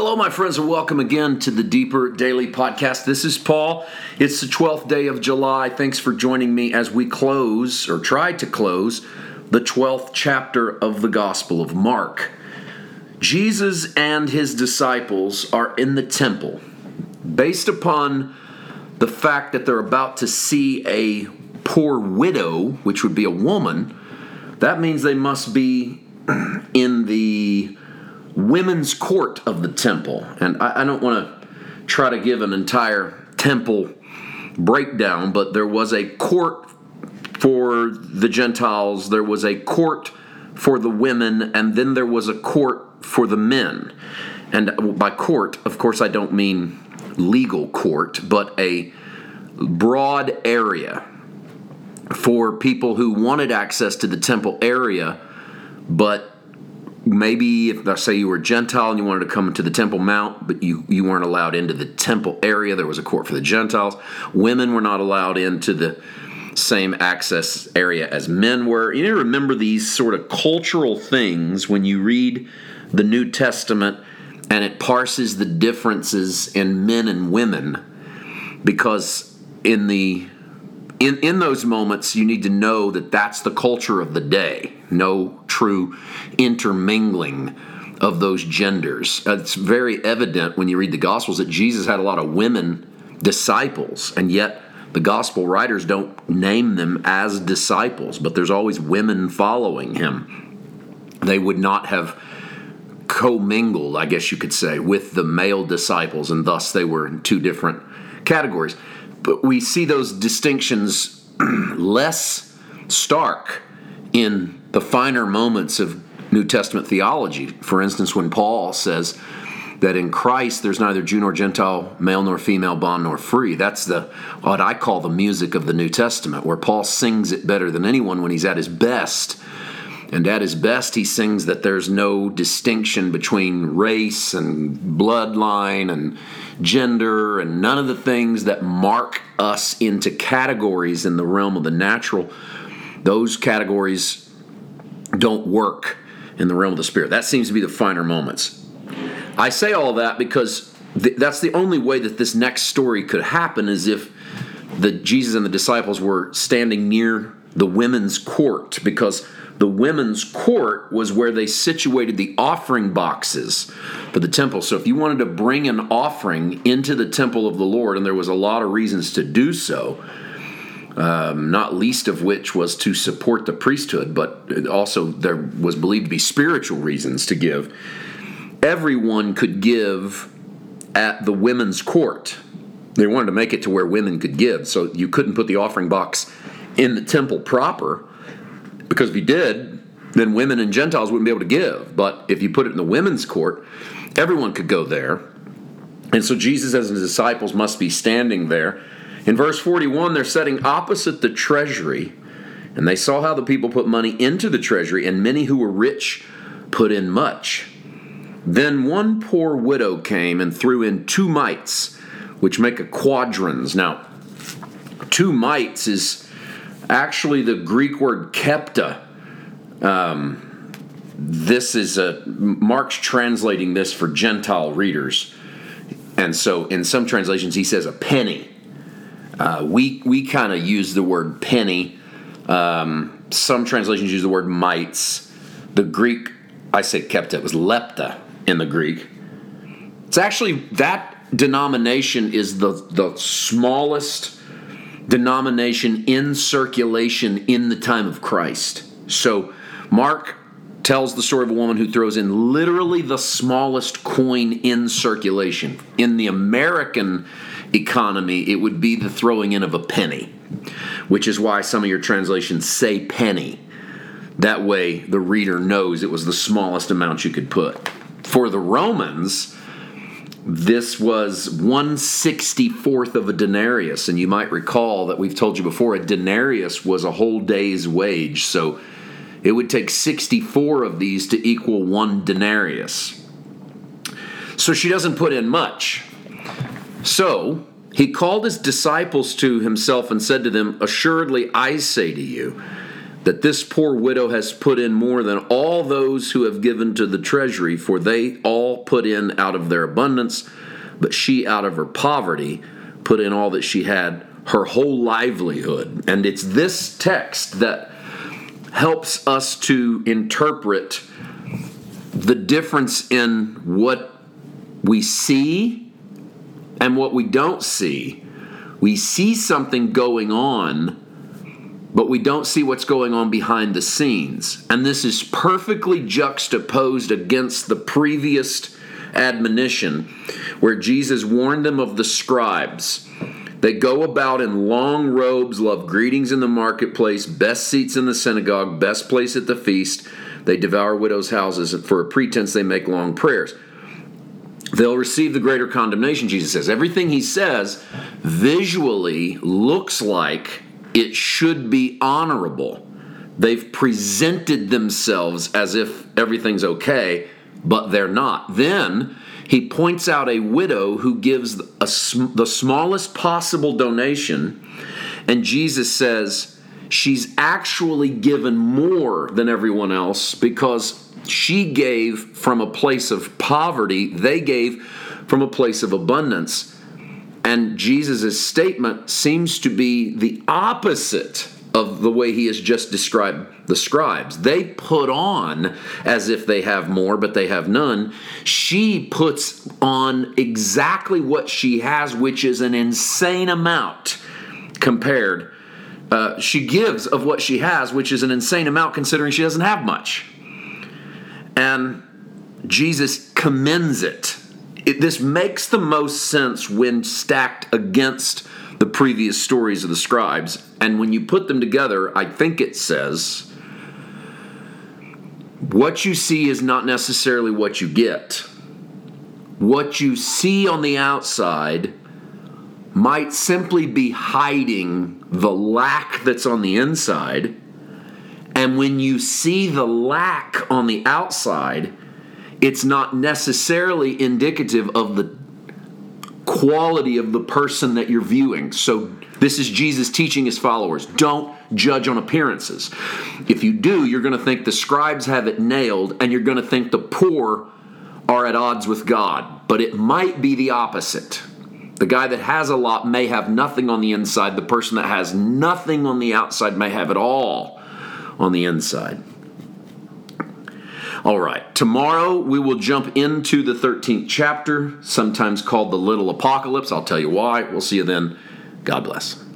Hello, my friends, and welcome again to the Deeper Daily Podcast. This is Paul. It's the 12th day of July. Thanks for joining me as we close, or try to close, the 12th chapter of the Gospel of Mark. Jesus and his disciples are in the temple. Based upon the fact that they're about to see a poor widow, which would be a woman, that means they must be in the women's court of the temple. And I, I don't want to try to give an entire temple breakdown, but there was a court for the Gentiles, there was a court for the women, and then there was a court for the men. And uh, by court, of course, I don't mean legal court, but a broad area for people who wanted access to the temple area, but maybe if I say you were a Gentile and you wanted to come to the Temple Mount, but you, you weren't allowed into the temple area, there was a court for the Gentiles. Women were not allowed into the same access area as men were. You need to remember these sort of cultural things when you read the New Testament and it parses the differences in men and women because in the in, in those moments, you need to know that that's the culture of the day. No true intermingling of those genders. Uh, it's very evident when you read the Gospels that Jesus had a lot of women disciples, and yet the Gospel writers don't name them as disciples, but there's always women following him. They would not have commingled, I guess you could say, with the male disciples, and thus they were in two different categories but we see those distinctions less stark in the finer moments of New Testament theology. For instance, when Paul says that in Christ there's neither Jew nor Gentile, male nor female, bond nor free. That's the what I call the music of the New Testament, where Paul sings it better than anyone when he's at his best. And at his best, he sings that there's no distinction between race and bloodline and gender and none of the things that mark us into categories in the realm of the natural. Those categories don't work in the realm of the spirit. That seems to be the finer moments. I say all that because th- that's the only way that this next story could happen is if the Jesus and the disciples were standing near the women's court because the women's court was where they situated the offering boxes for the temple. So if you wanted to bring an offering into the temple of the Lord, and there was a lot of reasons to do so, um, not least of which was to support the priesthood, but also there was believed to be spiritual reasons to give. Everyone could give at the women's court. They wanted to make it to where women could give, so you couldn't put the offering box in the temple proper because if you did, then women and Gentiles wouldn't be able to give. But if you put it in the women's court, everyone could go there. And so Jesus and his disciples must be standing there. In verse 41, they're sitting opposite the treasury, and they saw how the people put money into the treasury, and many who were rich put in much. Then one poor widow came and threw in two mites, which make a quadrans. Now, two mites is actually the Greek word kepta. Um, this is a Mark's translating this for Gentile readers, and so in some translations he says a penny. Uh, we we kind of use the word penny. Um, some translations use the word mites. The Greek, I say kepta, it was lepta in the Greek. It's actually that denomination is the the smallest denomination in circulation in the time of Christ. So, Mark tells the story of a woman who throws in literally the smallest coin in circulation. In the American economy, it would be the throwing in of a penny, which is why some of your translations say penny. That way, the reader knows it was the smallest amount you could put. For the Romans, this was 164th of a denarius. And you might recall that we've told you before a denarius was a whole day's wage. So it would take 64 of these to equal one denarius. So she doesn't put in much. So he called his disciples to himself and said to them, Assuredly, I say to you, that this poor widow has put in more than all those who have given to the treasury, for they all put in out of their abundance, but she out of her poverty put in all that she had, her whole livelihood. And it's this text that helps us to interpret the difference in what we see and what we don't see. We see something going on but we don't see what's going on behind the scenes. And this is perfectly juxtaposed against the previous admonition where Jesus warned them of the scribes. They go about in long robes, love greetings in the marketplace, best seats in the synagogue, best place at the feast. They devour widows' houses, and for a pretense, they make long prayers. They'll receive the greater condemnation, Jesus says. Everything he says visually looks like it should be honorable. They've presented themselves as if everything's okay, but they're not. Then he points out a widow who gives a, the smallest possible donation, and Jesus says she's actually given more than everyone else because she gave from a place of poverty, they gave from a place of abundance. And Jesus' statement seems to be the opposite of the way he has just described the scribes. They put on as if they have more, but they have none. She puts on exactly what she has, which is an insane amount compared. Uh, she gives of what she has, which is an insane amount considering she doesn't have much. And Jesus commends it it, this makes the most sense when stacked against the previous stories of the scribes. And when you put them together, I think it says what you see is not necessarily what you get. What you see on the outside might simply be hiding the lack that's on the inside. And when you see the lack on the outside, it's not necessarily indicative of the quality of the person that you're viewing. So, this is Jesus teaching his followers don't judge on appearances. If you do, you're going to think the scribes have it nailed, and you're going to think the poor are at odds with God. But it might be the opposite. The guy that has a lot may have nothing on the inside, the person that has nothing on the outside may have it all on the inside. All right, tomorrow we will jump into the 13th chapter, sometimes called the Little Apocalypse. I'll tell you why. We'll see you then. God bless.